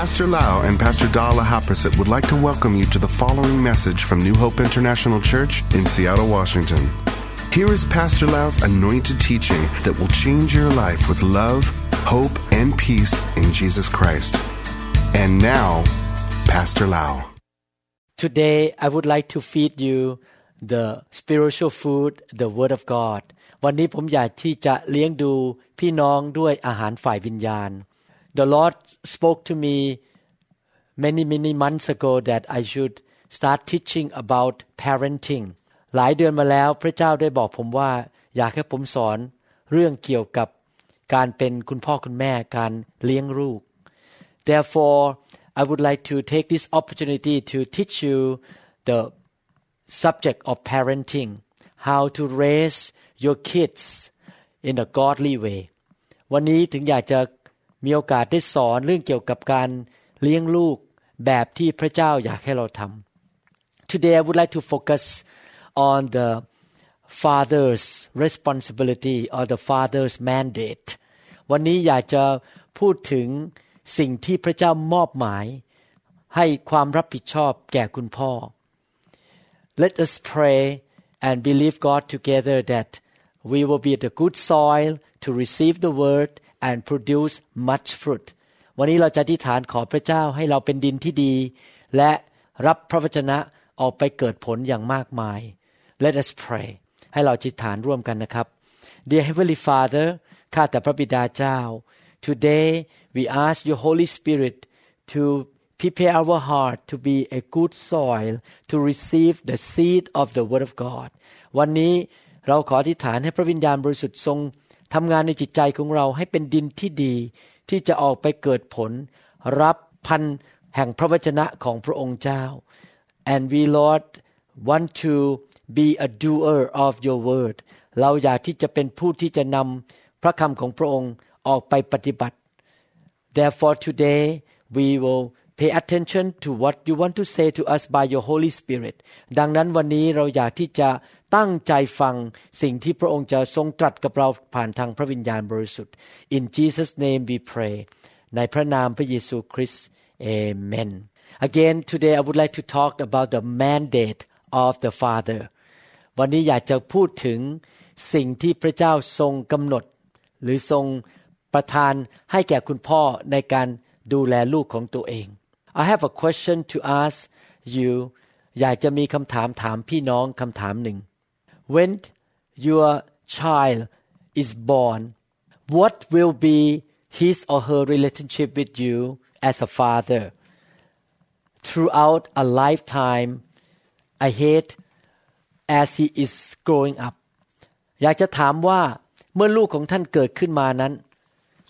Pastor Lau and Pastor Dala Haprasit would like to welcome you to the following message from New Hope International Church in Seattle, Washington. Here is Pastor Lau's anointed teaching that will change your life with love, hope, and peace in Jesus Christ. And now, Pastor Lau. Today, I would like to feed you the spiritual food, the Word of God. วันนี้ผมอยากที่จะเลี้ยงดูพี่น้องด้วยอาหารฝ่ายวิญญาณ The Lord spoke to me many many months ago that I should start teaching about parenting หลายเดือนมาแล้วพระเจ้าได้บอกผมว่า อยากให้ผมสอนเรื่องเกี่ยวกับการเป็นคุณพ่อคุณแม่การเลี้ยงลูก Therefore I would like to take this opportunity to teach you the subject of parenting how to raise your kids in a godly way วันนี้ถึงอยากจะ มีโอกาสได้สอนเรื่องเกี่ยวกับการเลี้ยงลูกแบบที่พระเจ้าอยากให้เราทำ Today I would like to focus on the father's responsibility or the father's mandate วันนี้อยากจะพูดถึงสิ่งที่พระเจ้ามอบหมาย ให้ความรับผิดชอบแก่คุณพ่อ Let us pray and believe God together that we will be the good soil to receive the word and produce much fruit วันนี้เราจะอธิษฐานขอพระเจ้าให้เราเป็นดินที่ดี และรับพระวจนะออกไปเกิดผลอย่างมากมาย Let us pray ให้เราอธิษฐานร่วมกันนะครับ Dear Heavenly Father ข้าแต่พระบิดาเจ้า Today we ask your Holy Spirit to prepare our heart to be a good soil to receive the seed of the Word of God วันนี้เราขออธิษฐานให้พระวิญญาณบริสุทธิ์ทรง ทำงานในจิตใจของเราให้เป็นดินที่ดี ที่จะออกไปเกิดผล รับพันแห่งพระวจนะของพระองค์เจ้า and we Lord want to be a doer of your word เราอยากที่จะเป็นผู้ที่จะนำพระคำของพระองค์ออกไปปฏิบัติ therefore today we will pay attention to what you want to say to us by your Holy Spirit ดังนั้นวันนี้เราอยากที่จะตั้งใจฟังสิ่งที่พระองค์จะทรงตรัสกับเราผ่านทางพระวิญญาณบริสุทธิ์ In Jesus name we pray ในพระนามพระเยซูคริสต์ Amen Again today I would like to talk about the mandate of the Father วันนี้อยากจะพูดถึงสิ่งที่พระเจ้าทรงกำหนด หรือทรงประทานให้แก่คุณพ่อในการดูแลลูกของตัวเอง I have a question to ask you อยากจะมีคำถามถามพี่น้องคำถามหนึ่ง When your child is born what will be his or her relationship with you as a father throughout a lifetime ahead as he is growing up อยากจะถามว่าเมื่อลูกของท่านเกิดขึ้นมานั้น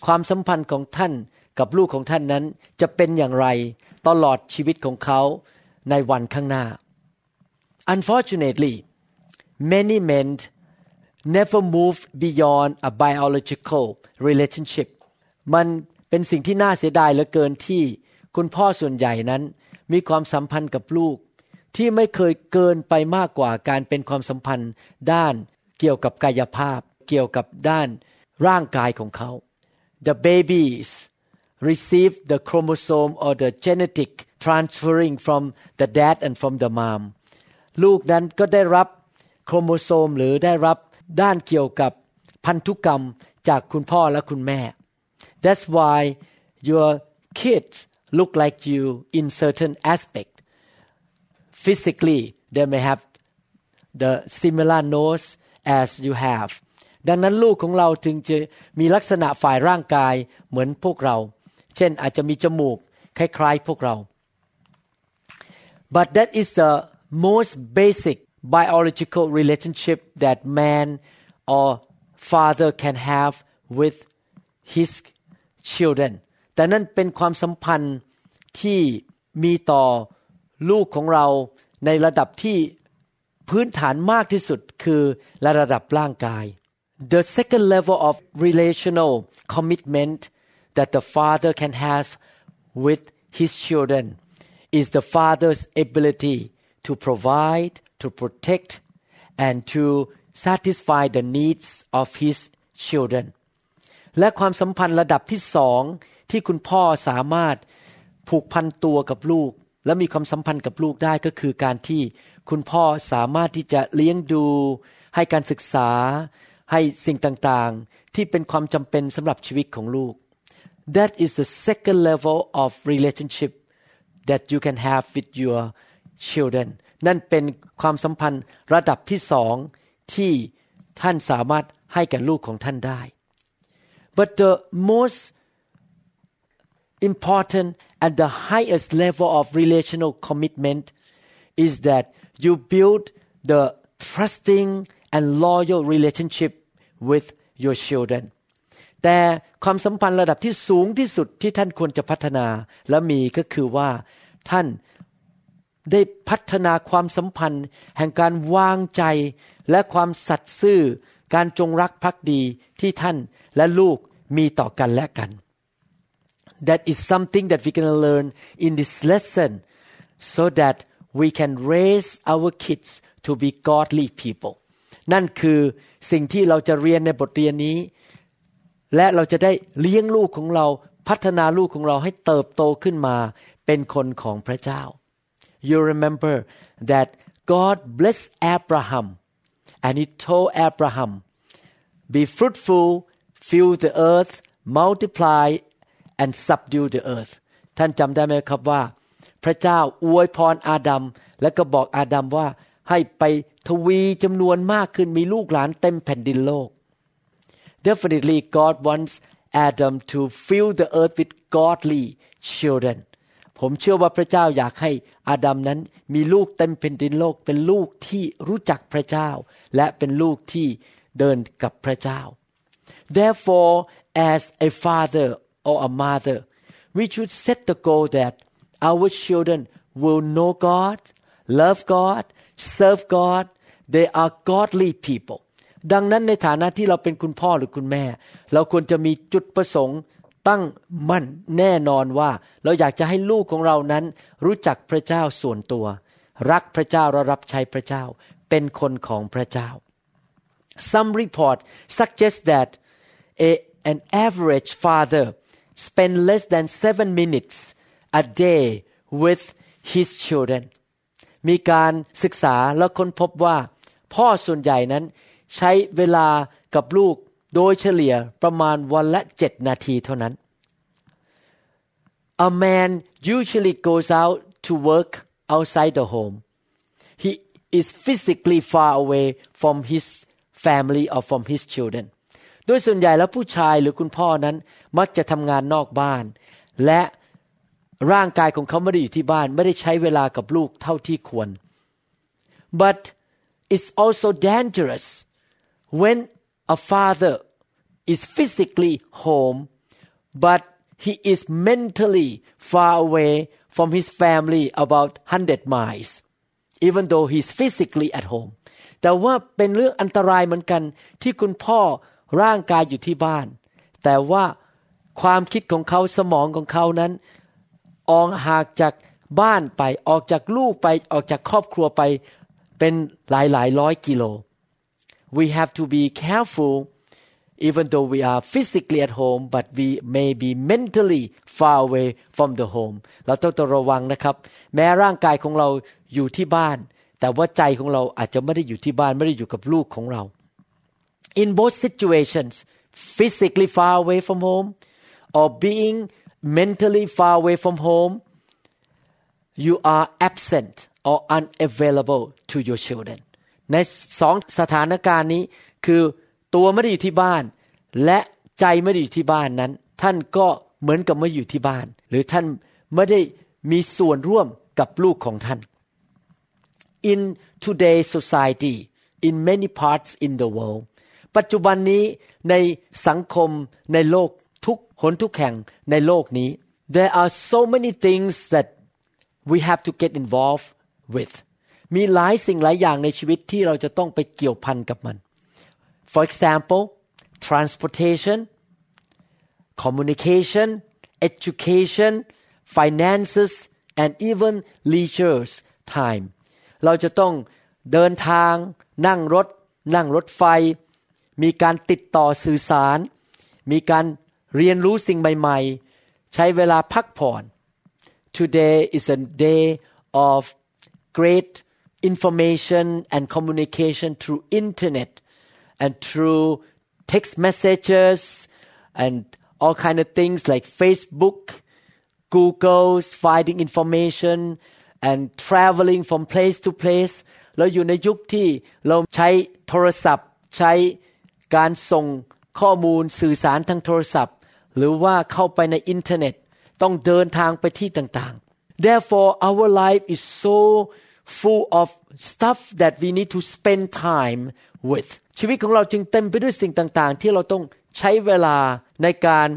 ความสัมพันธ์ของท่าน กับลูกของท่านนั้นจะเป็นอย่างไรตลอดชีวิตของเขาในวันข้างหน้า Unfortunately many men never move beyond a biological relationship มันเป็นสิ่งที่น่าเสียดายเหลือเกินที่คุณพ่อส่วนใหญ่นั้น มีความสัมพันธ์กับลูก ที่ไม่เคยเกินไปมากกว่าการเป็นความสัมพันธ์ ด้านเกี่ยวกับกายภาพ เกี่ยวกับด้านร่างกายของเขา The babies receive the chromosome or the genetic transferring from the dad and from the mom ลูกนั้นก็ได้รับโครโมโซมหรือได้รับด้านเกี่ยวกับพันธุกรรมจากคุณพ่อและคุณแม่ That's why your kids look like you in certain aspect physically they may have the similar nose as you have ดังนั้นลูกของเราถึงจะมีลักษณะฝ่ายร่างกายเหมือนพวกเรา เช่นอาจจะมีจมูกคล้ายๆพวกเรา but that is the most basic biological relationship that man or father can have with his children แต่นั่นเป็นความสัมพันธ์ที่มีต่อลูกของเราในระดับที่พื้นฐานมากที่สุดคือระดับร่างกาย The second level of relational commitment that the father can have with his children is the father's ability to provide, to protect, and to satisfy the needs of his children และความสัมพันธ์ระดับที่สองที่คุณพ่อสามารถผูกพันตัวกับลูก และมีความสัมพันธ์กับลูกได้ก็คือการที่คุณพ่อสามารถที่จะเลี้ยงดู ให้การศึกษา ให้สิ่งต่างๆ ที่เป็นความจำเป็นสำหรับชีวิตของลูก That is the second level of relationship that you can have with your children นั่นเป็นความสัมพันธ์ระดับที่สองที่ท่านสามารถให้กับลูกของท่านได้ but the most important and the highest level of relational commitment is that you build the trusting and loyal relationship with your children แต่ความสัมพันธ์ระดับที่สูงที่สุดที่ท่านควรจะพัฒนาและมีก็คือว่าท่านได้พัฒนาความสัมพันธ์ แห่งการวางใจและความสัตย์ซื่อ การจงรักภักดีที่ท่านและลูกมีต่อกันและกัน That is something that we can learn in this lesson so that we can raise our kids to be godly people นั่นคือสิ่งที่เราจะเรียนในบทเรียนนี้ และเราจะได้เลี้ยงลูกของเราพัฒนาลูกของเราให้เติบโตขึ้นมาเป็นคนของพระเจ้า You remember that God blessed Abraham and he told Abraham be fruitful fill the earth multiply and subdue the earth ท่านจำได้ไหมครับว่า พระเจ้าอวยพรอาดัมและก็บอกอาดัมว่าให้ไปทวีจำนวนมากขึ้นมีลูกหลานเต็มแผ่นดินโลก Definitely God wants Adam to fill the earth with godly children ผมเชื่อว่าพระเจ้าอยากให้อาดัมนั้นมีลูกเต็มแผ่นดินโลก เป็นลูกที่รู้จักพระเจ้า และเป็นลูกที่เดินกับพระเจ้า Therefore as a father or a mother we should set the goal that our children will know God love God serve God they are godly people ดังนั้นในฐานะที่เราเป็นคุณพ่อหรือคุณแม่ เราควรจะมีจุดประสงค์ตั้งมั่นแน่นอนว่า เราอยากจะให้ลูกของเรานั้น รู้จักพระเจ้าส่วนตัว รักพระเจ้าและรับใช้พระเจ้า เป็นคนของพระเจ้า Some report suggest that a, an average father spend less than seven minutes a day with his children มีการศึกษาแล้วค้นพบว่า พ่อส่วนใหญ่นั้น ใช้เวลากับลูกโดยเฉลี่ยประมาณวันละเจ็ดนาทีเท่านั้น A man usually goes out to work outside the home. He is physically far away from his family or from his children. โดยส่วนใหญ่แล้วผู้ชายหรือคุณพ่อนั้นมักจะทำงานนอกบ้าน และร่างกายของเขาไม่ได้อยู่ที่บ้าน ไม่ได้ใช้เวลากับลูกเท่าที่ควร but it's also dangerous when a father is physically home but he is mentally far away from his family about 100 miles even though he's physically at home แต่ว่าเป็นเรื่องอันตรายเหมือนกันที่คุณพ่อร่างกายอยู่ที่บ้าน แต่ว่าความคิดของเขาสมองของเขานั้นออกหากจากบ้านไปออกจากลูกไปออกจากครอบครัวไปเป็นหลายหลายร้อยกิโล we have to be careful even though we are physically at home but we may be mentally far away from the home เราต้องระวังนะครับ แม้ร่างกายของเราอยู่ที่บ้าน แต่ว่าใจของเราอาจจะไม่ได้อยู่ที่บ้านไม่ได้อยู่กับลูกของเรา in both situations physically far away from home or being mentally far away from home you are absent or unavailable to your children ในสองสถานการณ์นี้คือตัวไม่ได้อยู่ที่บ้าน และใจไม่ได้อยู่ที่บ้านนั้น ท่านก็เหมือนกับไม่อยู่ที่บ้าน หรือท่านไม่ได้มีส่วนร่วมกับลูกของท่าน In today's society in many parts in the world ปัจจุบันนี้ในสังคมในโลกทุกหนทุกแห่งในโลกนี้ there are so many things that we have to get involved with มีหลายสิ่งหลายอย่างในชีวิตที่เราจะต้องไปเกี่ยวพันกับมัน for example transportation communication education finances and even leisure time เราจะต้องเดินทาง นั่งรถ นั่งรถไฟ มีการติดต่อสื่อสาร มีการเรียนรู้สิ่งใหม่ ๆ ใช้เวลาพักผ่อน today is a day of great information and communication through internet and through text messages and all kind of things like Facebook, Google's finding information and traveling from place to place เราอยู่ในยุคที่เราใช้โทรศัพท์ ใช้การส่งข้อมูลสื่อสารทางโทรศัพท์ หรือว่าเข้าไปในอินเทอร์เน็ต ต้องเดินทางไปที่ต่างๆ therefore our life is so full of stuff that we need to spend time with ชีวิตของเราจึงเต็มไปด้วยสิ่งต่างๆ ที่เราต้องใช้เวลาในการ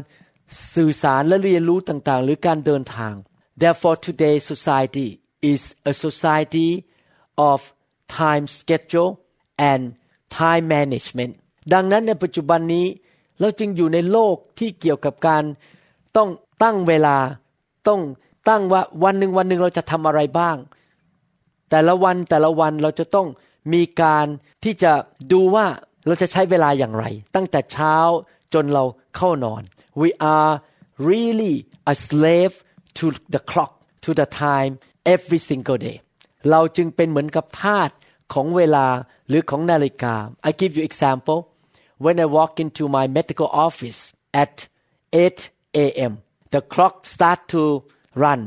สื่อสารและเรียนรู้ต่างๆ หรือการเดินทาง therefore today's society is a society of time schedule and time management ดังนั้นในปัจจุบันนี้เราจึงอยู่ในโลกที่เกี่ยวกับการต้องตั้งเวลาต้องตั้งว่าวันหนึ่งวันหนึ่งเราจะทำอะไรบ้าง แต่ละวันแต่ละวันเราจะต้องมีการที่จะดูว่าเราจะใช้เวลาอย่างไร ตั้งแต่เช้าจนเราเข้านอน we are really a slave to the clock to the time every single day เราจึงเป็นเหมือนกับทาสของเวลาหรือของนาฬิกา I give you example when I walk into my medical office at 8 a.m. the clock start to run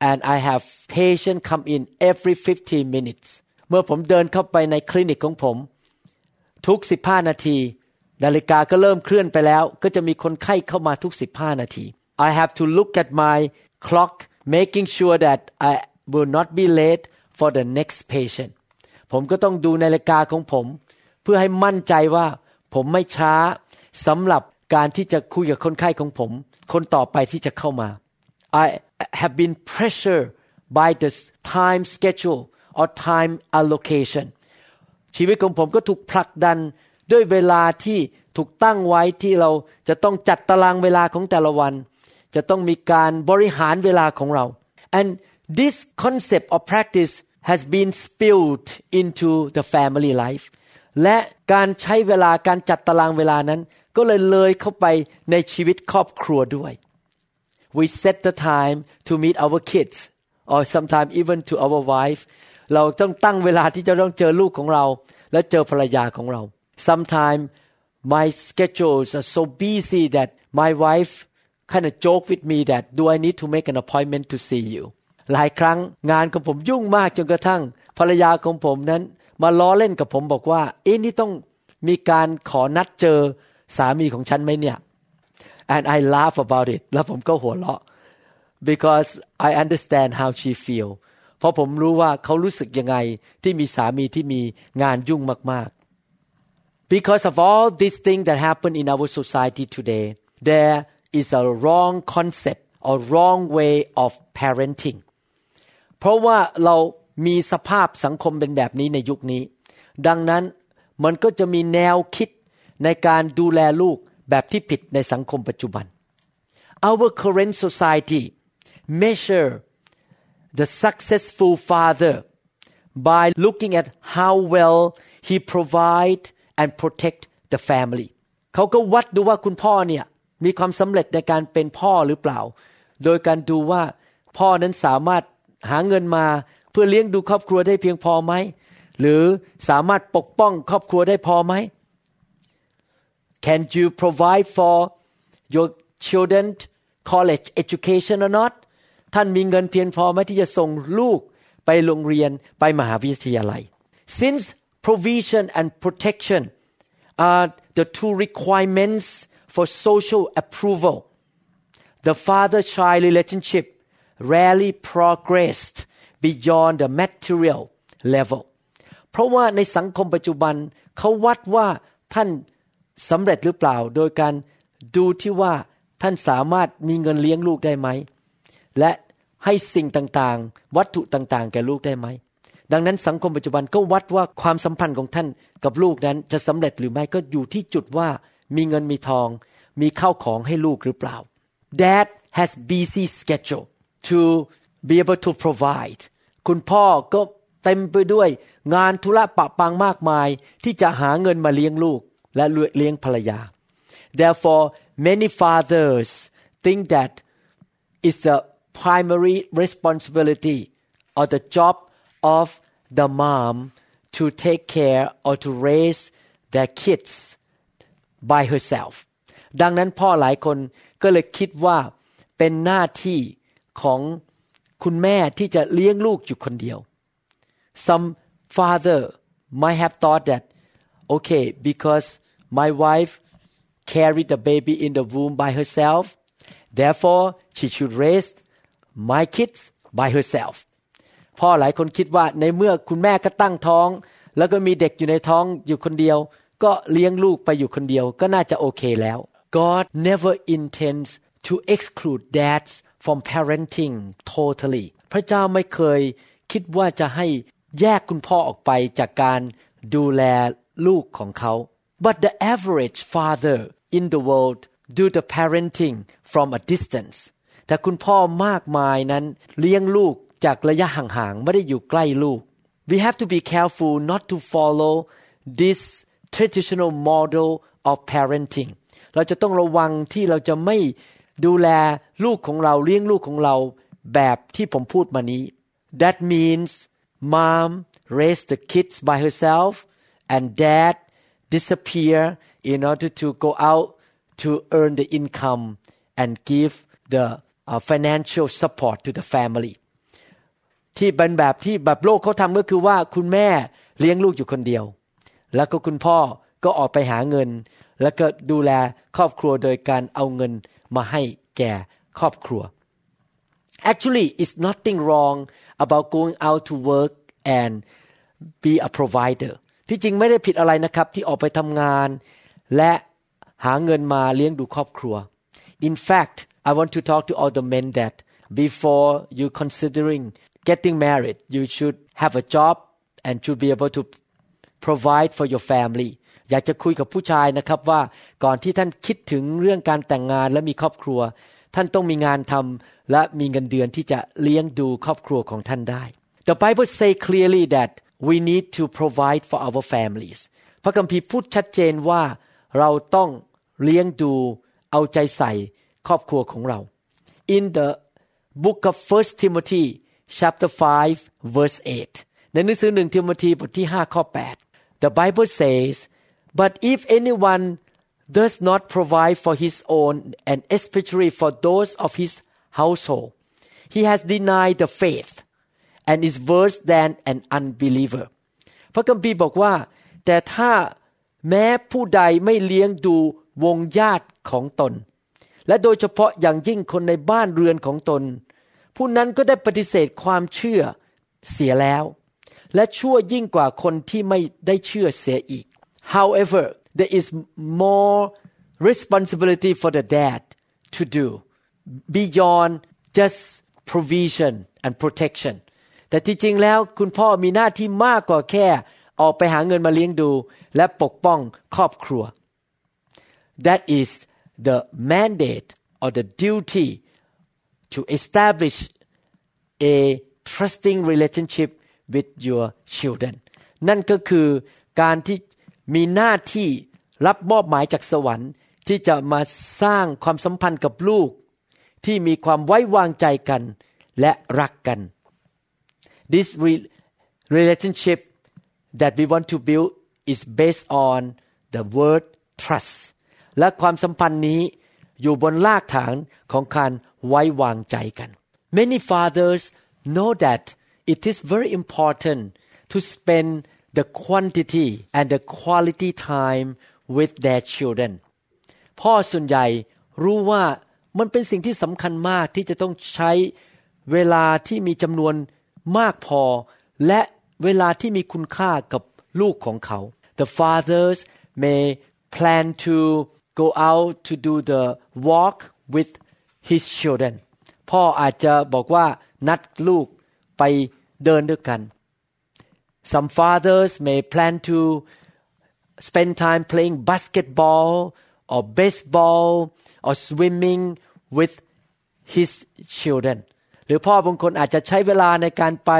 and I have patient come in every 15 minutes เมื่อผมเดินเข้าไปในคลินิกของผม ทุก 15 นาที นาฬิกาก็เริ่มเคลื่อนไปแล้ว ก็จะมีคนไข้เข้ามาทุก 15 นาที I have to look at my clock making sure that I will not be late for the next patient ผมก็ต้องดูนาฬิกาของผม เพื่อให้มั่นใจว่า ผมไม่ช้าสำหรับการที่จะคุยกับคนไข้ของผม คนต่อไปที่จะเข้ามา I have been pressured by the time schedule or time allocation ชีวิตของผมก็ถูกผลักดันด้วยเวลาที่ถูกตั้งไว้ที่เราจะต้องจัดตารางเวลาของแต่ละวัน จะต้องมีการบริหารเวลาของเรา and this concept of practice has been spilled into the family life และการใช้เวลาการจัดตารางเวลานั้น ก็เลยเลยเข้าไปในชีวิตครอบครัวด้วย we set the time to meet our kids or sometimes even to our wife เราต้องตั้งเวลาที่จะต้องเจอลูกของเรา และเจอภรรยาของเรา sometimes my schedules are so busy that my wife kind of joke with me that do I need to make an appointment to see you หลายครั้งงานของผมยุ่งมากจนกระทั่งภรรยาของผมนั้น มาล้อเล่นกับผมบอกว่า เอ๊ะนี่ต้องมีการขอนัดเจอสามีของฉันไหมเนี่ย and I laugh about it แล้วผมก็หัวเราะ because I understand how she feel เพราะผมรู้ว่าเขารู้สึกยังไงที่มีสามีที่มีงานยุ่งมาก ๆ because of all these things that happen in our society today there is a wrong concept or wrong way of parenting เพราะว่าเรามีสภาพสังคมเป็นแบบนี้ในยุคนี้ ดังนั้นมันก็จะมีแนวคิดในการดูแลลูก แบบที่ผิดในสังคมปัจจุบัน Our current society measure the successful father by looking at how well he provide and protect the family เขาก็วัดดูว่าคุณพ่อเนี่ยมีความสำเร็จในการเป็นพ่อหรือเปล่า โดยการดูว่าพ่อนั้นสามารถหาเงินมาเพื่อเลี้ยงดูครอบครัวได้เพียงพอไหม หรือสามารถปกป้องครอบครัวได้พอไหม Can you provide for your children college education or not ท่านมีเงินเพียงพอไหมที่จะส่งลูกไปโรงเรียนไปมหาวิทยาลัย Since provision and protection are the two requirements for social approval the father-child relationship rarely progressed beyond the material level เพราะว่าในสังคมปัจจุบันเขาวัดว่าท่าน สำเร็จหรือเปล่า โดยการดูที่ว่าท่านสามารถมีเงินเลี้ยงลูกได้ไหม และให้สิ่งต่างๆ วัตถุต่างๆ แก่ลูกได้ไหม ดังนั้นสังคมปัจจุบันก็วัดว่าความสัมพันธ์ของท่านกับลูกนั้นจะสำเร็จหรือไม่ก็อยู่ที่จุดว่ามีเงินมีทอง มีข้าวของให้ลูกหรือเปล่า Dad has busy schedule to be able to provide คุณพ่อก็เต็มไปด้วยงานธุระปะปังมากมายที่จะหาเงินมาเลี้ยงลูก และเลี้ยงภรรยา therefore many fathers think that it's a primary responsibility or the job of the mom to take care or to raise their kids by herself ดังนั้นพ่อหลายคนก็เลยคิดว่าเป็นหน้าที่ของคุณแม่ที่จะเลี้ยงลูกอยู่คนเดียว some father might have thought that okay because my wife carried the baby in the womb by herself therefore she should raise my kids by herself พ่อหลายคนคิดว่าในเมื่อคุณแม่ก็ตั้งท้อง แล้วก็มีเด็กอยู่ในท้องอยู่คนเดียว ก็เลี้ยงลูกไปอยู่คนเดียวก็น่าจะโอเคแล้ว God never intends to exclude dads from parenting totally พระเจ้าไม่เคยคิดว่าจะให้แยกคุณพ่อออกไปจากการดูแล ลูกของเขา but the average father in the world do the parenting from a distance แต่คุณพ่อมากมายนั้นเลี้ยงลูกจากระยะห่างๆไม่ได้อยู่ใกล้ลูก we have to be careful not to follow this traditional model of parenting เราจะต้องระวังที่เราจะไม่ดูแลลูกของเราเลี้ยงลูกของเราแบบที่ผมพูดมานี้ that means mom raise the kids by herself and dad disappear in order to go out to earn the income and give the uh, financial support to the family ที่เป็นแบบที่แบบโลกเขาทำก็คือว่าคุณแม่เลี้ยงลูกอยู่คนเดียว แล้วก็คุณพ่อก็ออกไปหาเงิน แล้วก็ดูแลครอบครัวโดยการเอาเงินมาให้แก่ครอบครัว Actually it's nothing wrong about going out to work and be a provider ที่จริงไม่ได้ผิดอะไรนะครับ ที่ออกไปทำงานและหาเงินมาเลี้ยงดูครอบครัว In fact I want to talk to all the men that before you considering getting married you should have a job and should be able to provide for your family อยากจะคุยกับผู้ชายนะครับว่าก่อนที่ท่านคิดถึงเรื่องการแต่งงานและมีครอบครัว ท่านต้องมีงานทำและมีเงินเดือนที่จะเลี้ยงดูครอบครัวของท่านได้ The Bible say clearly that we need to provide for our families พระคัมภีร์พูดชัดเจนว่าเราต้องเลี้ยงดูเอาใจใส่ครอบครัวของเรา In the book of First Timothy chapter 5 verse 8ในหนังสือหนึ่งทิโมธีบทที่5ข้อ8 The Bible says but if anyone does not provide for his own and especially for those of his household he has denied the faith And is worse than an unbeliever พระคัมภีร์บอกว่า แต่ถ้าแม้ผู้ใดไม่เลี้ยงดูวงญาติของตน และโดยเฉพาะอย่างยิ่งคนในบ้านเรือนของตน ผู้นั้นก็ได้ปฏิเสธความเชื่อเสียแล้ว และชั่วยิ่งกว่าคนที่ไม่ได้เชื่อเสียอีก however there is more responsibility for the dad to do beyond just provision and protection แต่ที่จริงแล้วคุณพ่อมีหน้าที่มากกว่าแค่ ออกไปหาเงินมาเลี้ยงดู และปกป้องครอบครัว That is the mandate or the duty to establish a trusting relationship with your children นั่นก็คือการที่มีหน้าที่รับมอบหมายจากสวรรค์ที่จะมาสร้างความสัมพันธ์กับลูก ที่มีความไว้วางใจกันและรักกัน This relationship that we want to build is based on the word trust และความสัมพันธ์นี้อยู่บนรากฐานของการไว้วางใจกัน Many fathers know that it is very important to spend the quantity and the quality time with their children พ่อส่วนใหญ่รู้ว่ามันเป็นสิ่งที่สำคัญมากที่จะต้องใช้เวลาที่มีจำนวน มากพอและเวลาที่มีคุณค่ากับลูกของเขา The fathers may plan to go out to do the walk with his children พ่ออาจจะบอกว่านัดลูกไปเดินด้วยกัน Some fathers may plan to spend time playing basketball or baseball or swimming with his children หรือพ่อบางคนอาจจะใช้เวลาในการไป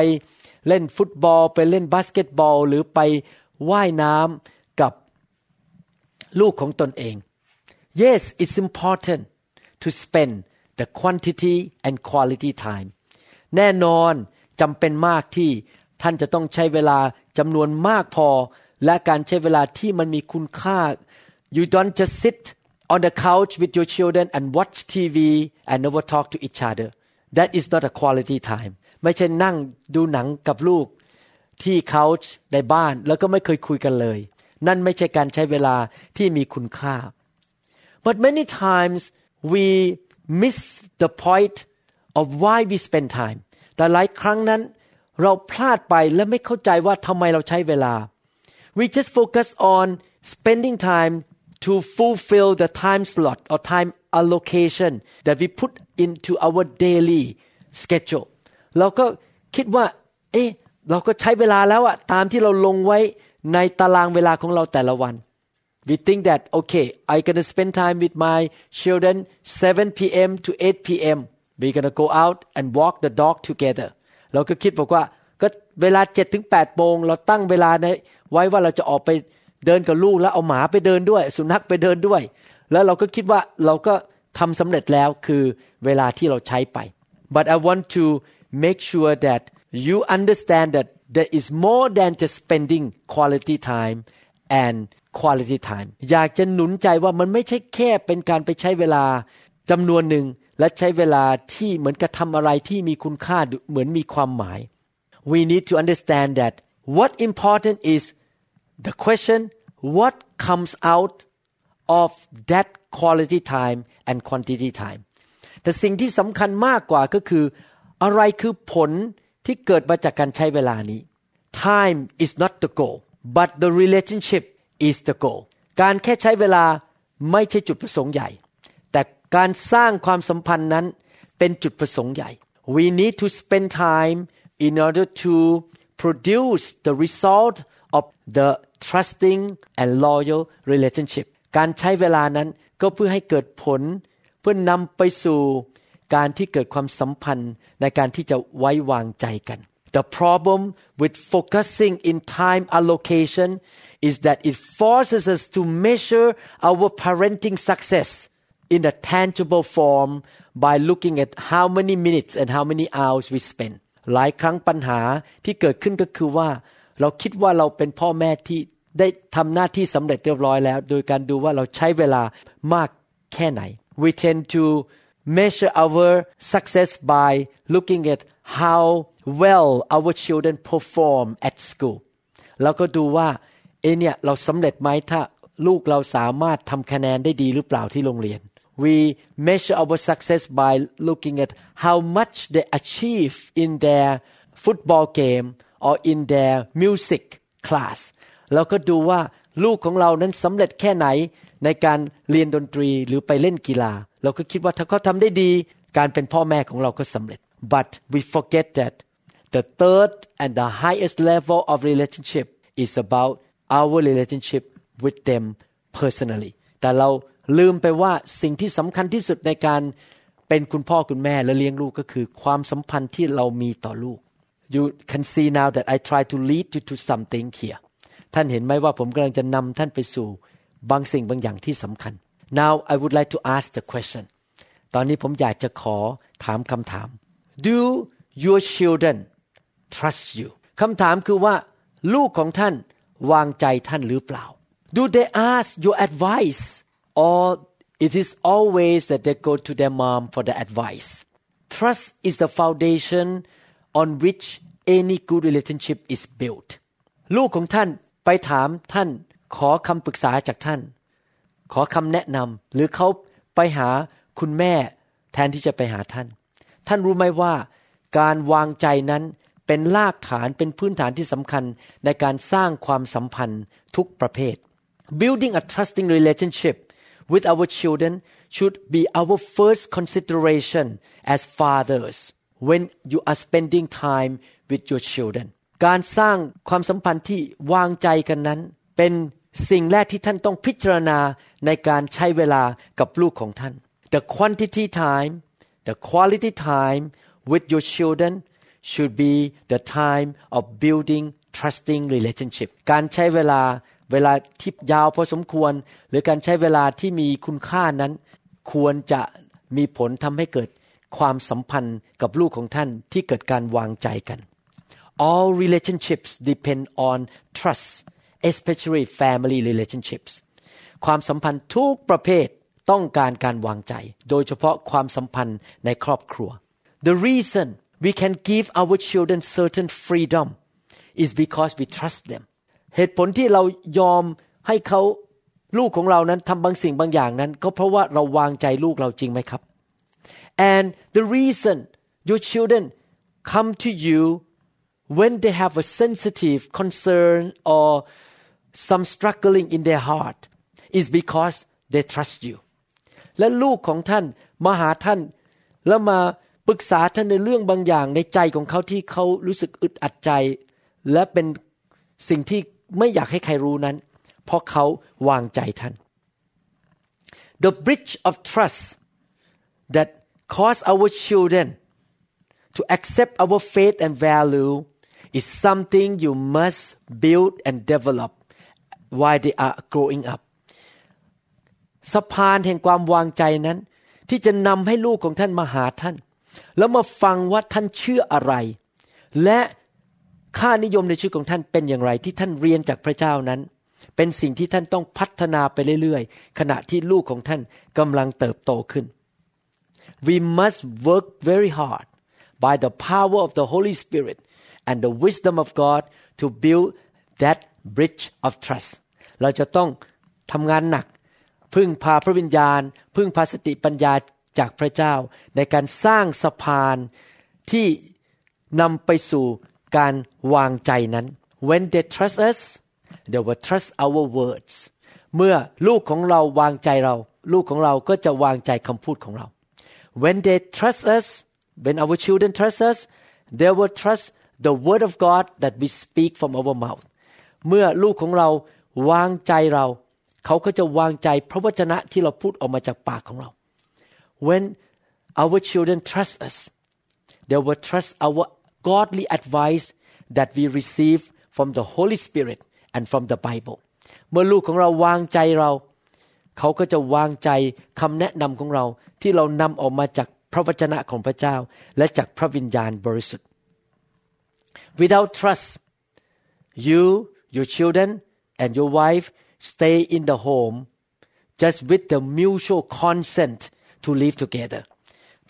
เล่นฟุตบอล ไปเล่นบาสเกตบอล หรือไปว่ายน้ำกับลูกของตนเอง Yes it's important to spend the quantity and quality time แน่นอนจำเป็นมากที่ท่านจะต้องใช้เวลาจำนวนมากพอ และการใช้เวลาที่มันมีคุณค่า you don't just sit on the couch with your children and watch TV and never talk to each other that is not a quality time ไม่ใช่นั่งดูหนังกับลูกที่ couch ในบ้านแล้วก็ไม่เคยคุยกันเลย นั่นไม่ใช่การใช้เวลาที่มีคุณค่า but many times we miss the point of why we spend time แต่หลายครั้งนั้นเราพลาดไปและไม่เข้าใจว่าทำไมเราใช้เวลา we just focus on spending time to fulfill the time slot or time allocation that we put into our daily schedule เราก็คิดว่า เอ๊ะ เราก็ใช้เวลาแล้วอะตามที่เราลงไว้ในตารางเวลาของเราแต่ละวัน we think that okay I gonna spend time with my children 7 p.m. to 8 p.m. we gonna go out and walk the dog together เราก็คิดบอกว่าก็เวลา7ถึง8โมงเราตั้งเวลาในไว้ว่าเราจะออกไปเดินกับลูกแล้วเอาหมาไปเดินด้วย สุนัขไปเดินด้วย แล้วเราก็คิดว่าเราก็ทำสำเร็จแล้วคือเวลาที่เราใช้ไป but I want to make sure that you understand that there is more than just spending quality time and quality time อยากจะหนุนใจว่ามันไม่ใช่แค่เป็นการไปใช้เวลาจำนวนหนึ่งและใช้เวลาที่เหมือนกับทำอะไรที่มีคุณค่าเหมือนมีความหมาย we need to understand that what important is the question what comes out of that quality time and quantity time แต่สิ่งที่สำคัญมากกว่าก็คือ อะไรคือผลที่เกิดมาจากการใช้เวลานี้ time is not the goal but the relationship is the goal การแค่ใช้เวลาไม่ใช่จุดประสงค์ใหญ่ แต่การสร้างความสัมพันธ์นั้นเป็นจุดประสงค์ใหญ่ we need to spend time in order to produce the result of the trusting and loyal relationship การใช้เวลานั้นก็เพื่อให้เกิดผล เพื่อนำไปสู่การที่เกิดความสัมพันธ์ในการที่จะไว้วางใจกัน The problem with focusing in time allocation is that it forces us to measure our parenting success in a tangible form by looking at how many minutes and how many hours we spend หลายครั้งปัญหาที่เกิดขึ้นก็คือว่า เราคิดว่าเราเป็นพ่อแม่ที่ ได้ทำหน้าที่สำเร็จเรียบร้อยแล้ว โดยการดูว่าเราใช้เวลามากแค่ไหน we tend to measure our success by looking at how well our children perform at school แล้วก็ดูว่าเอเนี่ยเราสำเร็จไหมถ้าลูกเราสามารถทำคะแนนได้ดีหรือเปล่าที่โรงเรียน we measure our success by looking at how much they achieve in their football game or in their music class แล้วก็ดูว่าลูกของเรานั้นสำเร็จแค่ไหนในการเรียนดนตรีหรือไปเล่นกีฬา เราก็คิดว่าถ้าเขาทำได้ดี การเป็นพ่อแม่ของเราก็สำเร็จ but we forget that the third and the highest level of relationship is about our relationship with them personally แต่เราลืมไปว่าสิ่งที่สำคัญที่สุดในการเป็นคุณพ่อคุณแม่และเลี้ยงลูกก็คือความสัมพันธ์ที่เรามีต่อลูก you can see now that I try to lead you to something here ท่านเห็นไหมว่าผมกำลังจะนำท่านไปสู่บางสิ่งบางอย่างที่สำคัญ now I would like to ask the question ตอนนี้ผมอยากจะขอถามคำถาม do your children trust you คำถามคือว่า ลูกของท่านวางใจท่านหรือเปล่า do they ask your advice or it is always that they go to their mom for the advice trust is the foundation on which any good relationship is built ลูกของท่าน ไปถามท่านขอคำปรึกษาจากท่าน ขอคำแนะนำหรือเขาไปหาคุณแม่แทนที่จะไปหาท่าน ท่านรู้ไหมว่า การวางใจนั้นเป็นรากฐานเป็นพื้นฐานที่สำคัญในการสร้างความสัมพันธ์ทุกประเภท building a trusting relationship with our children should be our first consideration as fathers when you are spending time with your children การสร้างความสัมพันธ์ที่วางใจกันนั้น เป็นสิ่งแรกที่ท่านต้องพิจารณาในการใช้เวลากับลูกของท่าน the quantity time the quality time with your children should be the time of building trusting relationship การใช้เวลาเวลาที่ยาวพอสมควร หรือการใช้เวลาที่มีคุณค่านั้น ควรจะมีผลทำให้เกิดความสัมพันธ์กับลูกของท่านที่เกิดการวางใจกัน all relationships depend on trust especially family relationships ความสัมพันธ์ทุกประเภทต้องการการวางใจ โดยเฉพาะความสัมพันธ์ในครอบครัว the reason we can give our children certain freedom is because we trust them เหตุผลที่เรายอมให้เขาลูกของเรานั้นทำบางสิ่งบางอย่างนั้น ก็เพราะว่าเราวางใจลูกเราจริงไหมครับ and the reason your children come to you when they have a sensitive concern or some struggling in their heart is because they trust you และลูกของท่านมาหาท่าน แล้วมาปรึกษาท่านในเรื่องบางอย่างในใจของเขาที่เขารู้สึกอึดอัดใจ และเป็นสิ่งที่ไม่อยากให้ใครรู้นั้น เพราะเขาวางใจท่าน The bridge of trust that cause our children to accept our faith and value is something you must build and develop while they are growing up สะพานแห่งความวางใจนั้น ที่จะนำให้ลูกของท่านมาหาท่าน แล้วมาฟังว่าท่านเชื่ออะไร และค่านิยมในชีวิตของท่านเป็นอย่างไร ที่ท่านเรียนจากพระเจ้านั้น เป็นสิ่งที่ท่านต้องพัฒนาไปเรื่อยๆ ขณะที่ลูกของท่านกำลังเติบโตขึ้น we must work very hard by the power of the Holy Spirit and the wisdom of God to build that bridge of trust เราจะต้องทำงานหนัก พึ่งพาพระวิญญาณ พึ่งพาสติปัญญาจากพระเจ้า ในการสร้างสะพานที่นำไปสู่การวางใจนั้น when they trust us they will trust our words เมื่อลูกของเราวางใจเรา ลูกของเราก็จะวางใจคำพูดของเรา when they trust us when our children trust us they will trust the word of God that we speak from our mouth เมื่อลูกของเราวางใจเรา เขาก็จะวางใจพระวจนะที่เราพูดออกมาจากปากของเรา when our children trust us they will trust our godly advice that we receive from the Holy Spirit and from the Bible เมื่อลูกของเราวางใจเรา เขาก็จะวางใจคำแนะนำของเราที่เรานำออกมาจากพระวจนะของพระเจ้า และจากพระวิญญาณบริสุทธิ์ without trust you your children and your wife stay in the home just with the mutual consent to live together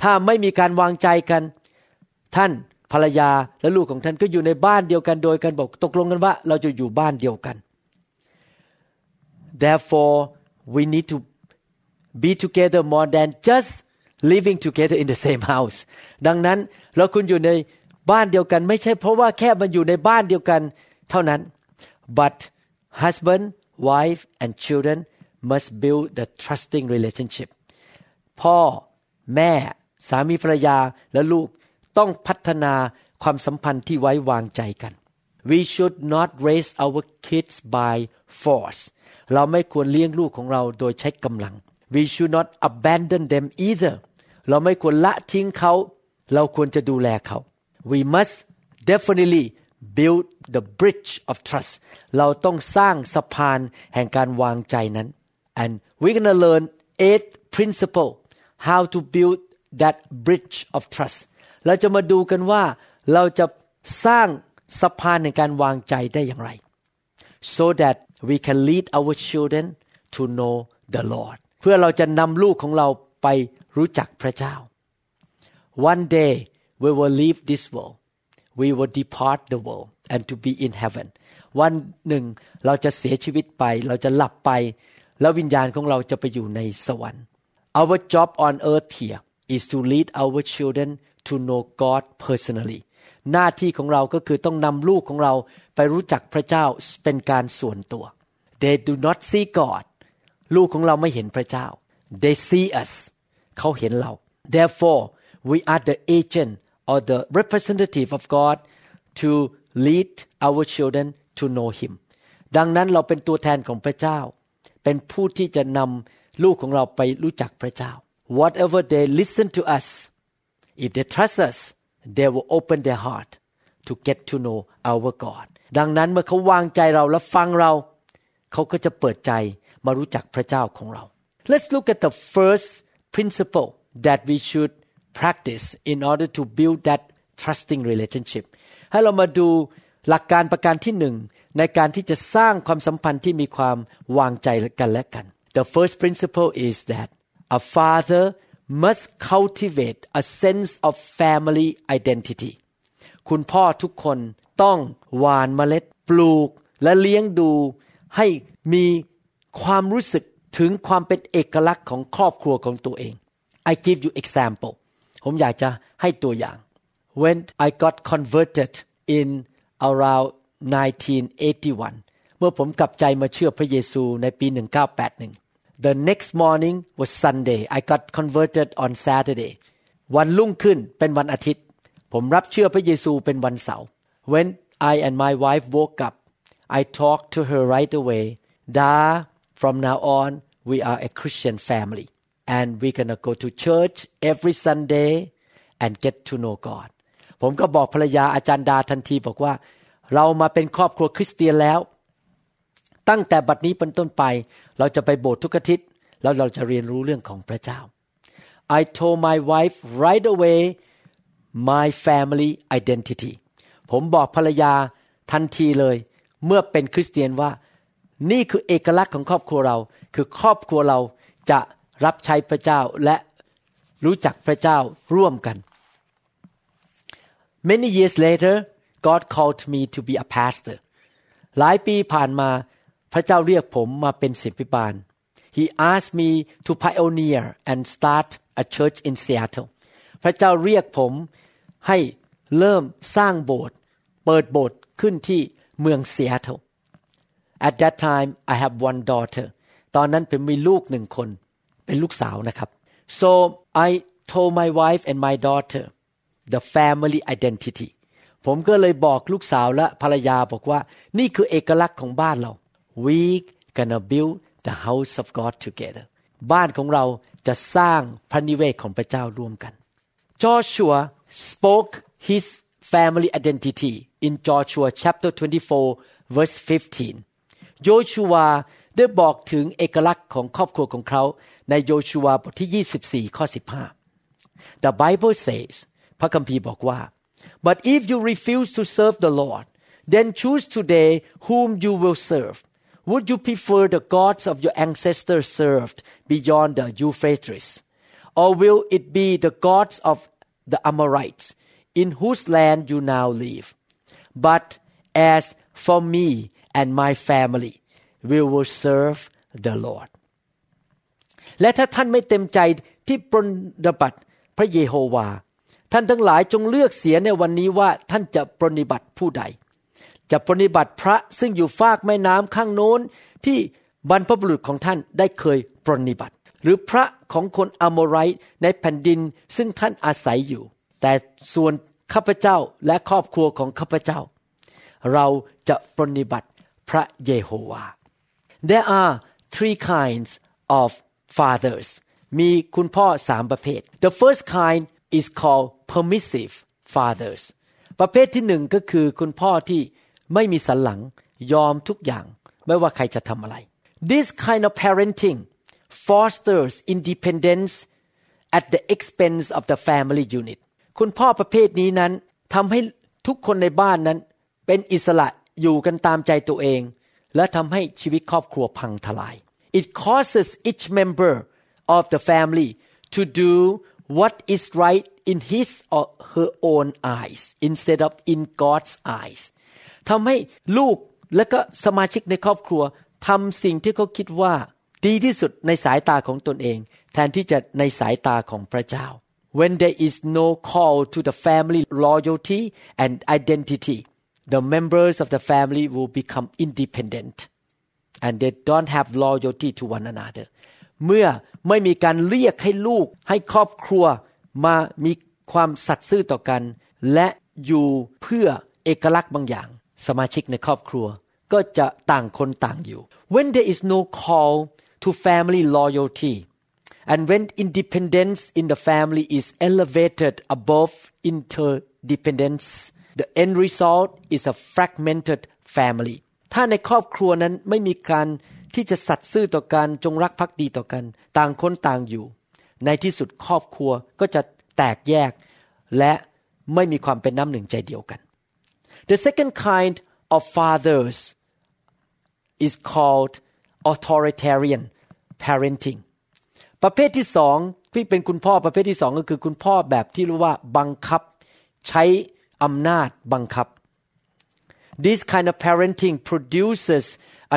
ถ้าไม่มีการวางใจกัน ท่านภรรยาและลูกของท่านก็อยู่ในบ้านเดียวกันโดยการบอกตกลงกันว่า เราจะอยู่บ้านเดียวกัน therefore we need to be together more than just living together in the same house ดังนั้นเราคุณอยู่ใน บ้านเดียวกัน ไม่ใช่เพราะว่าแค่มันอยู่ในบ้านเดียวกัน เท่านั้น but husband wife and children must build the trusting relationship พ่อแม่สามีภรรยาและลูกต้องพัฒนาความสัมพันธ์ที่ไว้วางใจกัน we should not raise our kids by force เราไม่ควรเลี้ยงลูกของเราโดยใช้กำลัง we should not abandon them either เราไม่ควรละทิ้งเขา เราควรจะดูแลเขา we must definitely build the bridge of trust เราต้องสร้างสะพานแห่งการวางใจนั้น and we're gonna learn eight principle how to build that bridge of trust เราจะมาดูกันว่าเราจะสร้างสะพานในการวางใจได้อย่างไร so that we can lead our children to know the Lord เพื่อเราจะนำลูกของเราไปรู้จักพระเจ้า one day we will leave this world we will depart the world and to be in heaven วันหนึ่งเราจะเสียชีวิตไป เราจะหลับไป แล้ววิญญาณของเราจะไปอยู่ในสวรรค์ our job on earth here is to lead our children to know God personally หน้าที่ของเราก็คือต้องนำลูกของเราไปรู้จักพระเจ้าเป็นการส่วนตัว they do not see God ลูกของเราไม่เห็นพระเจ้า they see us เขาเห็นเรา therefore we are the agent or the representative of God to lead our children to know Him ดังนั้นเราเป็นตัวแทนของพระเจ้า เป็นผู้ที่จะนำลูกของเราไปรู้จักพระเจ้า whatever they listen to us if they trust us they will open their heart to get to know our God ดังนั้นเมื่อเขาวางใจเราและฟังเรา เขาก็จะเปิดใจมารู้จักพระเจ้าของเรา Let's look at the first principle that we should practice in order to build that trusting relationship ให้เรามาดูหลักการประการที่หนึ่งในการที่จะสร้างความสัมพันธ์ที่มีความวางใจกันและกัน The first principle is that a father must cultivate a sense of family identity คุณพ่อทุกคนต้องหวานเมล็ดปลูกและเลี้ยงดู ให้มีความรู้สึกถึงความเป็นเอกลักษณ์ของครอบครัวของตัวเอง I give you example ผมอยากจะให้ตัวอย่าง when I got converted in around 1981 เมื่อผมกลับใจมาเชื่อพระเยซูในปี 1981 The next morning was Sunday I got converted on Saturday วันรุ่งขึ้นเป็นวันอาทิตย์ ผมรับเชื่อพระเยซูเป็นวันเสาร์ When I and my wife woke up I talked to her right away Da from now on we are a Christian family And we're gonna go to church every Sunday and get to know God ผมก็บอกภรรยาอาจารย์ดาทันทีบอกว่า เรามาเป็นครอบครัวคริสเตียนแล้ว ตั้งแต่บัดนี้เป็นต้นไป เราจะไปโบสถ์ทุกอาทิตย์แล้วเราจะเรียนรู้เรื่องของพระเจ้า I told my wife right away my family identity ผมบอกภรรยาทันทีเลย เมื่อเป็นคริสเตียนว่า นี่คือเอกลักษณ์ของครอบครัวเรา คือครอบครัวเราจะ รับใช้พระเจ้าและรู้จักพระเจ้าร่วมกัน Many years later God called me to be a pastor หลายปีผ่านมาพระเจ้าเรียกผมมาเป็นศิษย์พิบาล He asked me to pioneer and start a church in Seattle พระเจ้าเรียกผมให้เริ่มสร้างโบสถ์เปิดโบสถ์ขึ้นที่เมือง Seattle At that time I have one daughter ตอนนั้นผมมีลูกหนึ่งคน เป็นลูกสาวนะครับ so I told my wife and my daughter the family identity ผมก็เลยบอกลูกสาวและภรรยาบอกว่า นี่คือเอกลักษณ์ของบ้านเรา we gonna build the house of God together บ้านของเราจะสร้างพระนิเวศของพระเจ้าร่วมกัน Joshua spoke his family identity in Joshua chapter 24 verse 15 โยชูวาได้บอกถึงเอกลักษณ์ของครอบครัวของเขา ในโยชูวาบทที่ 24 ข้อ 15 The Bible says พระคัมภีร์บอกว่า but if you refuse to serve the Lord then choose today whom you will serve would you prefer the gods of your ancestors served beyond the Euphrates or will it be the gods of the Amorites in whose land you now live but as for me and my family we will serve the Lord และถ้าท่านไม่เต็มใจที่ปรนบัติพระเยโฮวา ท่านทั้งหลายจงเลือกเสียในวันนี้ว่าท่านจะปรนิบัติผู้ใด จะปรนิบัติพระซึ่งอยู่ฟากแม่น้ำข้างโน้นที่บรรพบุรุษของท่านได้เคยปรนิบัติ หรือพระของคนอโมไรต์ในแผ่นดินซึ่งท่านอาศัยอยู่ แต่ส่วนข้าพเจ้าและครอบครัวของข้าพเจ้า เราจะปรนิบัติพระเยโฮวา There are three kinds of fathers มีคุณพ่อสามประเภท The first kind is called permissive fathers ประเภทที่หนึ่งก็คือคุณพ่อที่ไม่มีสันหลังยอมทุกอย่าง ไม่ว่าใครจะทำอะไร This kind of parenting fosters independence at the expense of the family unit คุณพ่อประเภทนี้นั้นทำให้ทุกคนในบ้านนั้น เป็นอิสระอยู่กันตามใจตัวเอง และทำให้ชีวิตครอบครัวพังทลาย It causes each member of the family to do what is right in his or her own eyes instead of in God's eyes ทำให้ลูกและก็สมาชิกในครอบครัวทำสิ่งที่เขาคิดว่า ดีที่สุดในสายตาของตนเอง แทนที่จะในสายตาของพระเจ้า When there is no call to the family loyalty and identity the members of the family will become independent and they don't have loyalty to one another เมื่อไม่มีการเรียกให้ลูกให้ครอบครัวมามีความสัตย์ซื่อต่อกัน และอยู่เพื่อเอกลักษณ์บางอย่าง สมาชิกในครอบครัว ก็จะต่างคนต่างอยู่ when there is no call to family loyalty and when independence in the family is elevated above interdependence the end result is a fragmented family ถ้าในครอบครัวนั้นไม่มีการที่จะสัตย์ซื่อต่อกันจงรักภักดีต่อกัน ต่างคนต่างอยู่ ในที่สุดครอบครัวก็จะแตกแยก และไม่มีความเป็นน้ำหนึ่งใจเดียวกัน The second kind of fathers is called authoritarian parenting ประเภทที่สองที่เป็นคุณพ่อประเภทที่สองก็คือคุณพ่อแบบที่รู้ว่าบังคับ ใช้อำนาจบังคับ This kind of parenting produces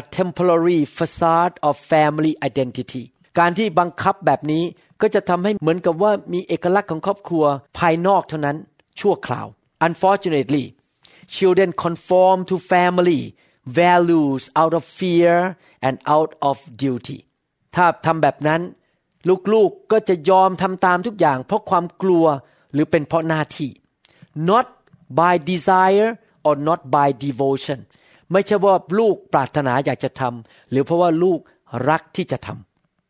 a temporary facade of family identity การที่บังคับแบบนี้ก็จะทำให้เหมือนกับว่ามีเอกลักษณ์ของครอบครัวภายนอกเท่านั้นชั่วคราว Unfortunately children conform to family values out of fear and out of duty ถ้าทำแบบนั้น ลูกๆก็จะยอมทำตามทุกอย่าง เพราะความกลัวหรือเป็นเพราะหน้าที่ not by desire or not by devotion ไม่ใช่ว่าลูกปรารถนาอยากจะทำหรือเพราะว่าลูกรักที่จะท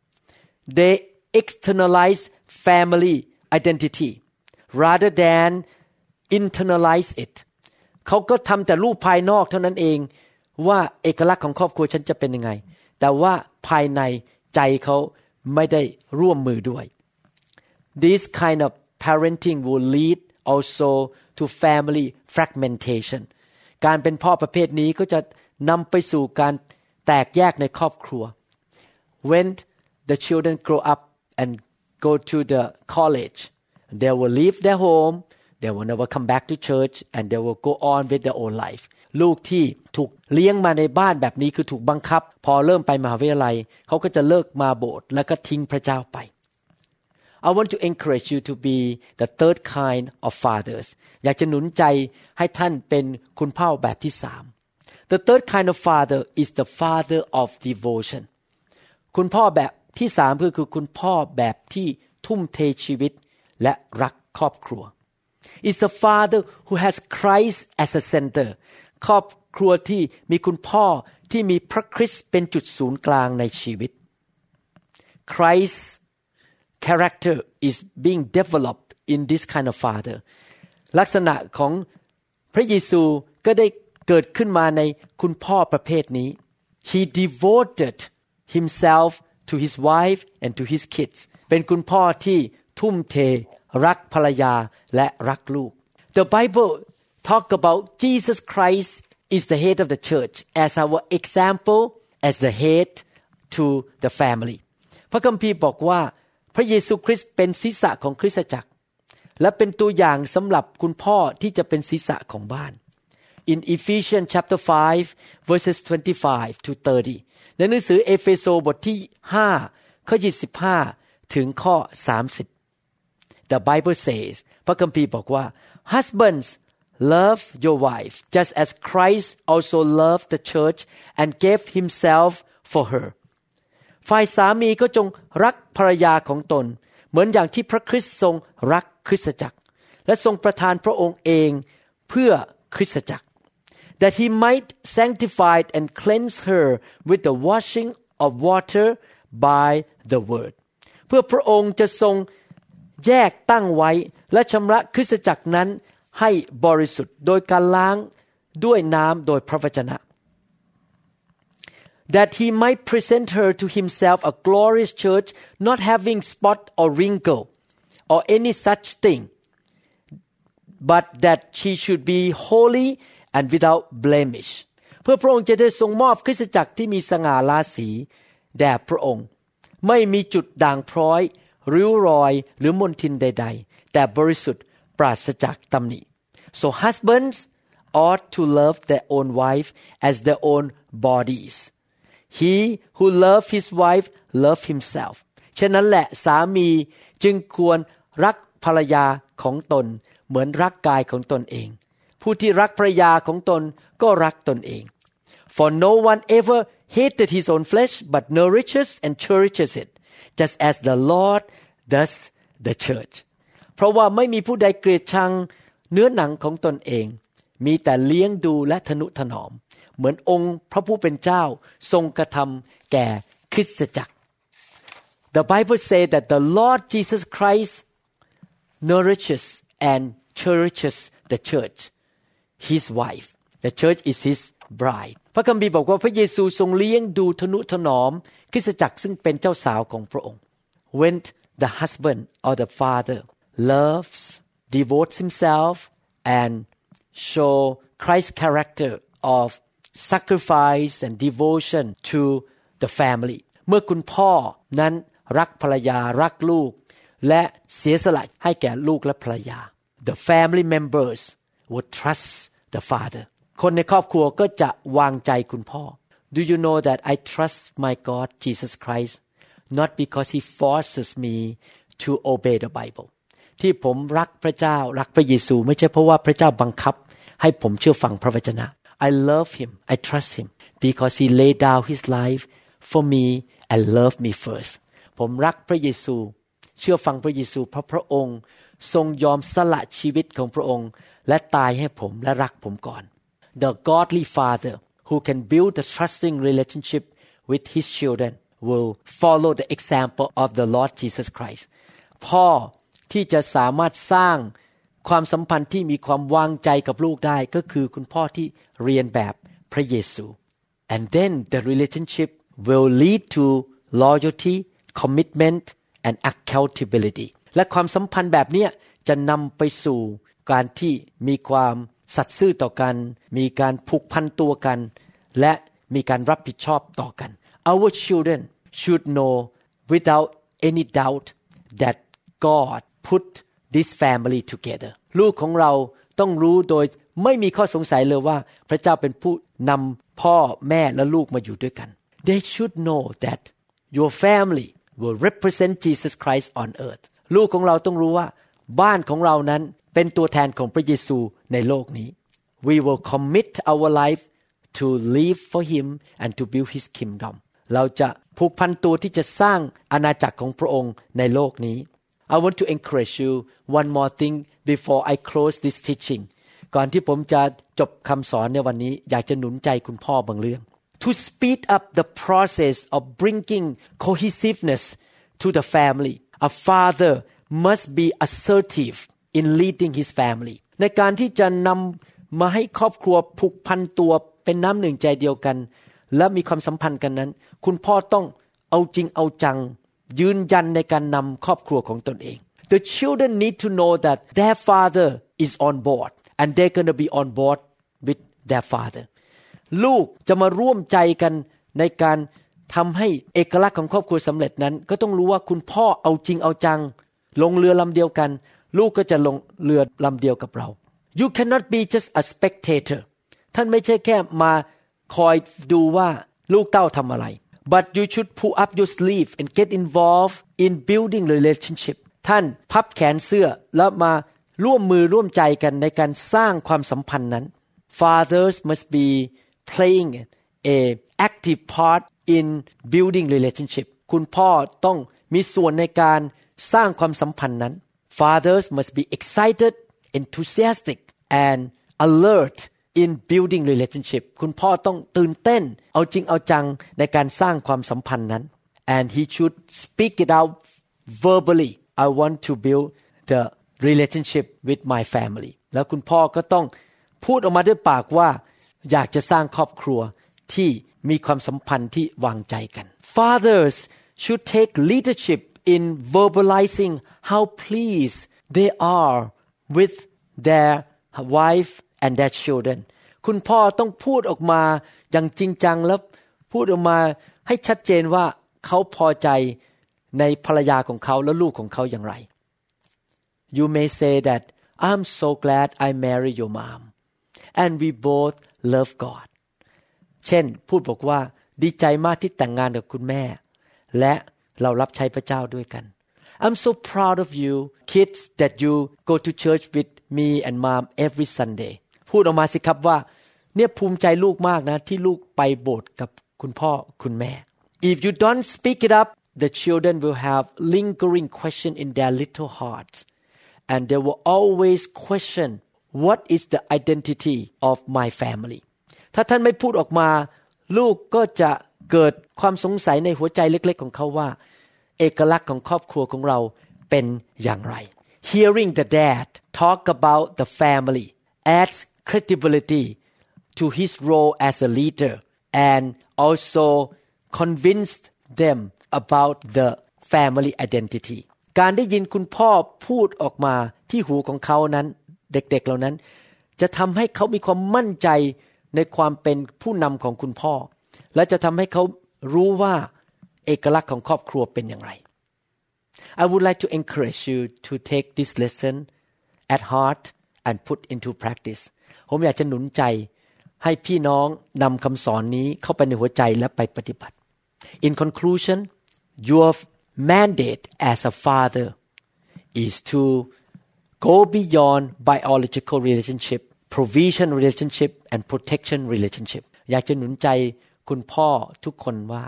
ำ they externalize family identity rather than internalize it เขาก็ทำแต่รูปภายนอกเท่านั้นเองว่าเอกลักษณ์ของครอบครัวฉันจะเป็นยังไง แต่ว่าภายในใจเขาไม่ได้ร่วมมือด้วย this kind of parenting will lead also to family fragmentation การเป็นพ่อประเภทนี้ก็จะนำไปสู่การแตกแยกในครอบครัว when the children grow up and go to the college they will leave their home they will never come back to church and they will go on with their own life ลูกที่ถูกเลี้ยงมาในบ้านแบบนี้คือถูกบังคับ พอเริ่มไปมหาวิทยาลัย เขาก็จะเลิกมาโบสถ์แล้วก็ทิ้งพระเจ้าไป I want to encourage you to be the third kind of fathers อยากจะหนุนใจให้ท่านเป็นคุณพ่อแบบที่สาม The third kind of father is the father of devotion คุณพ่อแบบที่สามคือคือคุณพ่อแบบที่ทุ่มเทชีวิตและรักครอบครัว is a father who has Christ as a center ครอบครัวที่มีคุณพ่อที่มีพระคริสต์เป็นจุดศูนย์กลางในชีวิต Christ character is being developed in this kind of father ลักษณะของพระเยซูก็ได้เกิดขึ้นมาในคุณพ่อประเภทนี้ he devoted himself to his wife and to his kids เป็นคุณพ่อที่ทุ่มเทรักภรรยาและรักลูก The Bible talk about Jesus Christ is the head of the church as our example as the head to the family พระคัมภีร์บอกว่า พระเยซูคริสต์เป็นศีรษะของคริสตจักร และเป็นตัวอย่างสำหรับคุณพ่อที่จะเป็นศีรษะของบ้าน in Ephesians chapter 5 verses 25 to 30 ในหนังสือเอเฟโซบทที่ 5 ข้อ 25 ถึงข้อ 30 The Bible says พระคัมภีร์บอกว่า husbands love your wife just as Christ also loved the church and gave himself for her ฝ่ายสามีก็จงรักภรรยาของตน เหมือนอย่างที่พระคริสต์ทรงรักคริสตจักร และทรงประทานพระองค์เองเพื่อคริสตจักร that he might sanctify and cleanse her with the washing of water by the word เพื่อพระองค์จะทรงแยกตั้งไว้และชำระคริสตจักรนั้นให้บริสุทธิ์โดยการล้างด้วยน้ำโดยพระวจนะ that he might present her to himself a glorious church, not having spot or wrinkle or any such thing, but that she should be holy and without blemish เพื่อพระองค์จะได้ทรงมอบคริสตจักรที่มีสง่าราศีแด่พระองค์ ไม่มีจุดด่างพร้อย ริ้วรอยหรือมนทินใด ๆ แต่บริสุทธิ์ปราศจากตำหนิ so husbands ought to love their own wife as their own bodies He who love his wife love himself ฉะนั้นแหละสามีจึงควรรักภรรยาของตน เหมือนรักกายของตนเอง ผู้ที่รักภรรยาของตนก็รักตนเอง for no one ever hated his own flesh but nourishes and cherishes it just as the Lord does the church เพราะว่าไม่มีผู้ใดเกลียดชังเนื้อหนังของตนเอง มีแต่เลี้ยงดูและทนุถนอม เหมือนองค์พระผู้เป็นเจ้าทรงกระทำแก่คริสตจักร The Bible say that the Lord Jesus Christ nourishes and cherishes the church his wife the church is his bride พระคัมภีร์บอกว่าพระเยซูทรงเลี้ยงดูทนุถนอมคริสตจักรซึ่งเป็นเจ้าสาวของพระองค์ when the husband or the father loves devotes himself and show Christ's character of sacrifice and devotion to the family เมื่อคุณพ่อนั้นรักภรรยารักลูก และเสียสละให้แก่ลูกและภรรยา the family members would trust the father คนในครอบครัวก็จะวางใจคุณพ่อ Do you know that I trust my God Jesus Christ not because he forces me to obey the Bible ที่ผมรักพระเจ้ารักพระเยซู ไม่ใช่เพราะว่าพระเจ้าบังคับ ให้ผมเชื่อฟังพระวจนะ I love him I trust him because he laid down his life for me and loved me first ผมรักพระเยซู เชื่อฟังพระเยซูเพราะพระองค์ ทรงยอมสละชีวิตของพระองค์ และตายให้ผมและรักผมก่อน The godly father who can build a trusting relationship with his children will follow the example of the Lord Jesus Christ พ่อที่จะสามารถสร้าง ความสัมพันธ์ที่มีความวางใจกับลูกได้ก็คือคุณพ่อที่เรียนแบบพระเยซู and then the relationship will lead to loyalty commitment and accountability และความสัมพันธ์แบบนี้จะนำไปสู่การที่มีความสัตย์ซื่อต่อกัน มีการผูกพันตัวกัน และมีการรับผิดชอบต่อกัน Our children should know without any doubt that God put this family together ลูกของเราต้องรู้โดยไม่มีข้อสงสัยเลยว่าพระเจ้าเป็นผู้นำพ่อแม่และลูกมาอยู่ด้วยกัน They should know that your family will represent Jesus Christ on earth ลูกของเราต้องรู้ว่า บ้านของเรานั้นเป็นตัวแทนของพระเยซูในโลกนี้ We will commit our life to live for Him and to build His kingdom เราจะผูกพันตัวที่จะสร้างอาณาจักรของพระองค์ในโลกนี้ I want to encourage you one more thing before I close this teaching ก่อนที่ผมจะจบคำสอนในวันนี้ อยากจะหนุนใจคุณพ่อบางเรื่อง To speed up the process of bringing cohesiveness to the family a father must be assertive in leading his family ในการที่จะนำมาให้ครอบครัวผูกพันตัวเป็นน้ำหนึ่งใจเดียวกัน และมีความสัมพันธ์กันนั้น คุณพ่อต้องเอาจริงเอาจัง ยืนยันในการนำครอบครัวของตนเอง The children need to know that their father is on board and they're gonna be on board with their father ลูกจะมาร่วมใจกันในการทำให้เอกลักษณ์ของครอบครัวสำเร็จนั้น ก็ต้องรู้ว่าคุณพ่อเอาจริงเอาจัง ลงเรือลำเดียวกัน ลูกก็จะลงเรือลำเดียวกับเรา you cannot be just a spectator ท่านไม่ใช่แค่มาคอยดูว่าลูกเต้าทำอะไร but you should pull up your sleeve and get involved in building relationship ท่านพับแขนเสื้อแล้วมาร่วมมือร่วมใจกันในการสร้างความสัมพันธ์นั้น fathers must be playing a active part in building relationship คุณพ่อต้องมีส่วนในการสร้างความสัมพันธ์นั้น fathers must be excited enthusiastic and alert in building relationship คุณพ่อต้องตื่นเต้น เอาจริงเอาจังในการสร้างความสัมพันธ์นั้น and he should speak it out verbally I want to build the relationship with my family แล้วคุณพ่อก็ต้องพูดออกมาด้วยปากว่า อยากจะสร้างครอบครัวที่มีความสัมพันธ์ที่วางใจกัน Fathers should take leadership in verbalizing how pleased they are with their wife and their children คุณพ่อต้องพูดออกมาอย่างจริงจังแล้วพูดออกมาให้ชัดเจนว่าเขาพอใจในภรรยาของเขาและลูกของเขาอย่างไร You may say that I'm so glad I married your mom and we both love God เช่นพูดบอกว่าดีใจมากที่แต่งงานกับคุณแม่ และเรารับใช้พระเจ้าด้วยกัน I'm so proud of you kids that you go to church with me and mom every Sunday พูดออกมาสิครับว่า เนี่ยภูมิใจลูกมากนะ ที่ลูกไปโบสถ์กับคุณพ่อคุณแม่ If you don't speak it up the children will have lingering question in their little hearts and they will always question what is the identity of my family ถ้าท่านไม่พูดออกมา ลูกก็จะเกิดความสงสัยในหัวใจเล็กๆของเขาว่า เอกลักษณ์ของครอบครัวของเราเป็นอย่างไร Hearing the dad talk about the family adds credibility to his role as a leader and also convinced them about the family identity การได้ยินคุณพ่อพูดออกมาที่หูของเขานั้น เด็กๆเหล่านั้น จะทำให้เขามีความมั่นใจในความเป็นผู้นำของคุณพ่อ และจะทำให้เขารู้ว่าเอกลักษณ์ของครอบครัวเป็นอย่างไร I would like to encourage you to take this lesson at heart and put into practice ผมอยากจะหนุนใจให้พี่น้องนำคำสอนนี้เข้าไปในหัวใจและไปปฏิบัติ In conclusion your mandate as a father is to go beyond biological relationship provision relationship and protection relationship อยากจะหนุนใจคุณพ่อทุกคนว่า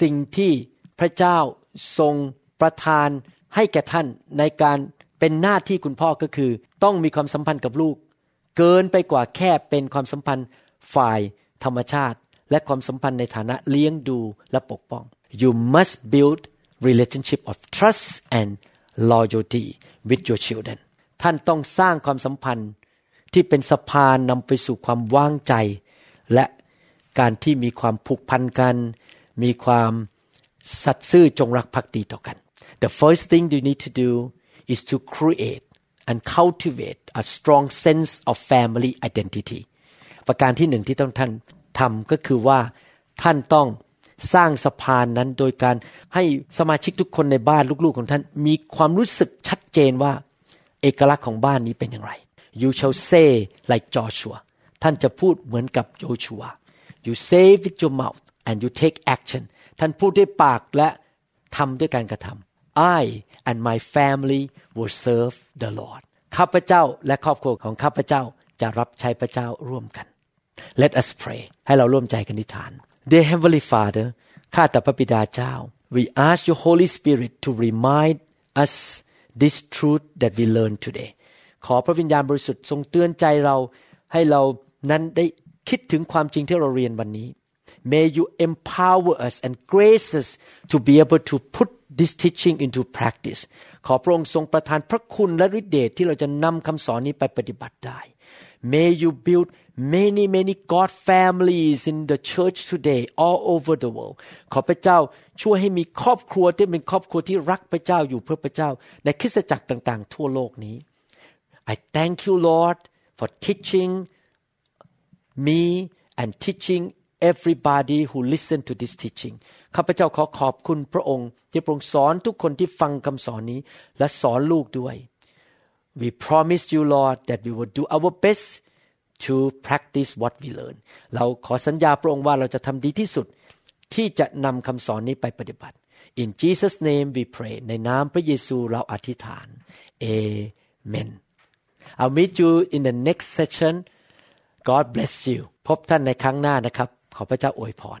สิ่งที่พระเจ้าทรงประทานให้แก่ท่านในการเป็นหน้าที่คุณพ่อก็คือ ต้องมีความสัมพันธ์กับลูก เกินไปกว่าแค่เป็นความสัมพันธ์ฝ่ายธรรมชาติ และความสัมพันธ์ในฐานะเลี้ยงดูและปกป้อง you must build relationship of trust and loyalty with your children ท่านต้องสร้างความสัมพันธ์ที่เป็นสะพานนำไปสู่ความว่างใจ และการที่มีความผูกพันกัน มีความสัตย์ซื่อจงรักภักดีต่อกัน The first thing you need to do is to create and cultivate a strong sense of family identity ประการที่หนึ่งที่ต้องท่านทำก็คือว่าท่านต้องสร้างสะพานนั้นโดยการให้สมาชิกทุกคนในบ้านลูกๆของท่านมีความรู้สึกชัดเจนว่าเอกลักษณ์ของบ้านนี้เป็นอย่างไร you shall say like Joshua ท่านจะพูดเหมือนกับโยชัว you say with your mouth and you take action ท่านพูดด้วยปากและทำด้วยการกระทำ I and my family will serve the Lord ข้าพเจ้าและครอบครัวของข้าพเจ้าจะรับใช้พระเจ้าร่วมกัน Let us pray ให้เราร่วมใจกันนิทาน Dear Heavenly Father ข้าแต่พระบิดาเจ้า We ask your Holy Spirit to remind us this truth that we learned today ขอพระวิญญาณบริสุทธิ์ทรงเตือนใจเราให้เรานั้นได้คิดถึงความจริงที่เราเรียนวันนี้ May you empower us and grace us to be able to put this teaching into practice ขอพระองค์ทรงประทานพระคุณและฤทธิเดชที่เราจะนำคำสอนนี้ไปปฏิบัติได้ May you build many many God families in the church today all over the world ขอพระเจ้าช่วยให้มีครอบครัวที่เป็นครอบครัวที่รักพระเจ้าอยู่เพื่อพระเจ้า ในคริสตจักรต่างๆ ทั่วโลกนี้ I thank you Lord for teaching me and teaching everybody who listen to this teaching ข้าพเจ้าขอขอบคุณพระองค์ ที่พระองค์สอนทุกคนที่ฟังคำสอนนี้ และสอนลูกด้วย We promise you Lord that we will do our best to practice what we learn เราขอสัญญาพระองค์ว่าเราจะทำดีที่สุด ที่จะนำคำสอนนี้ไปปฏิบัติ In Jesus name we pray ในนามพระเยซูเราอธิษฐาน Amen I'll meet you in the next session God bless you พบท่านในครั้งหน้านะครับ ขอพระเจ้าอวยพร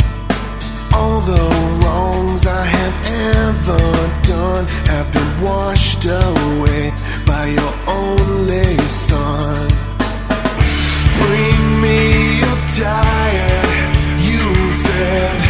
All the wrongs I have ever done have been washed away by your only Son. Bring me your tired, you said.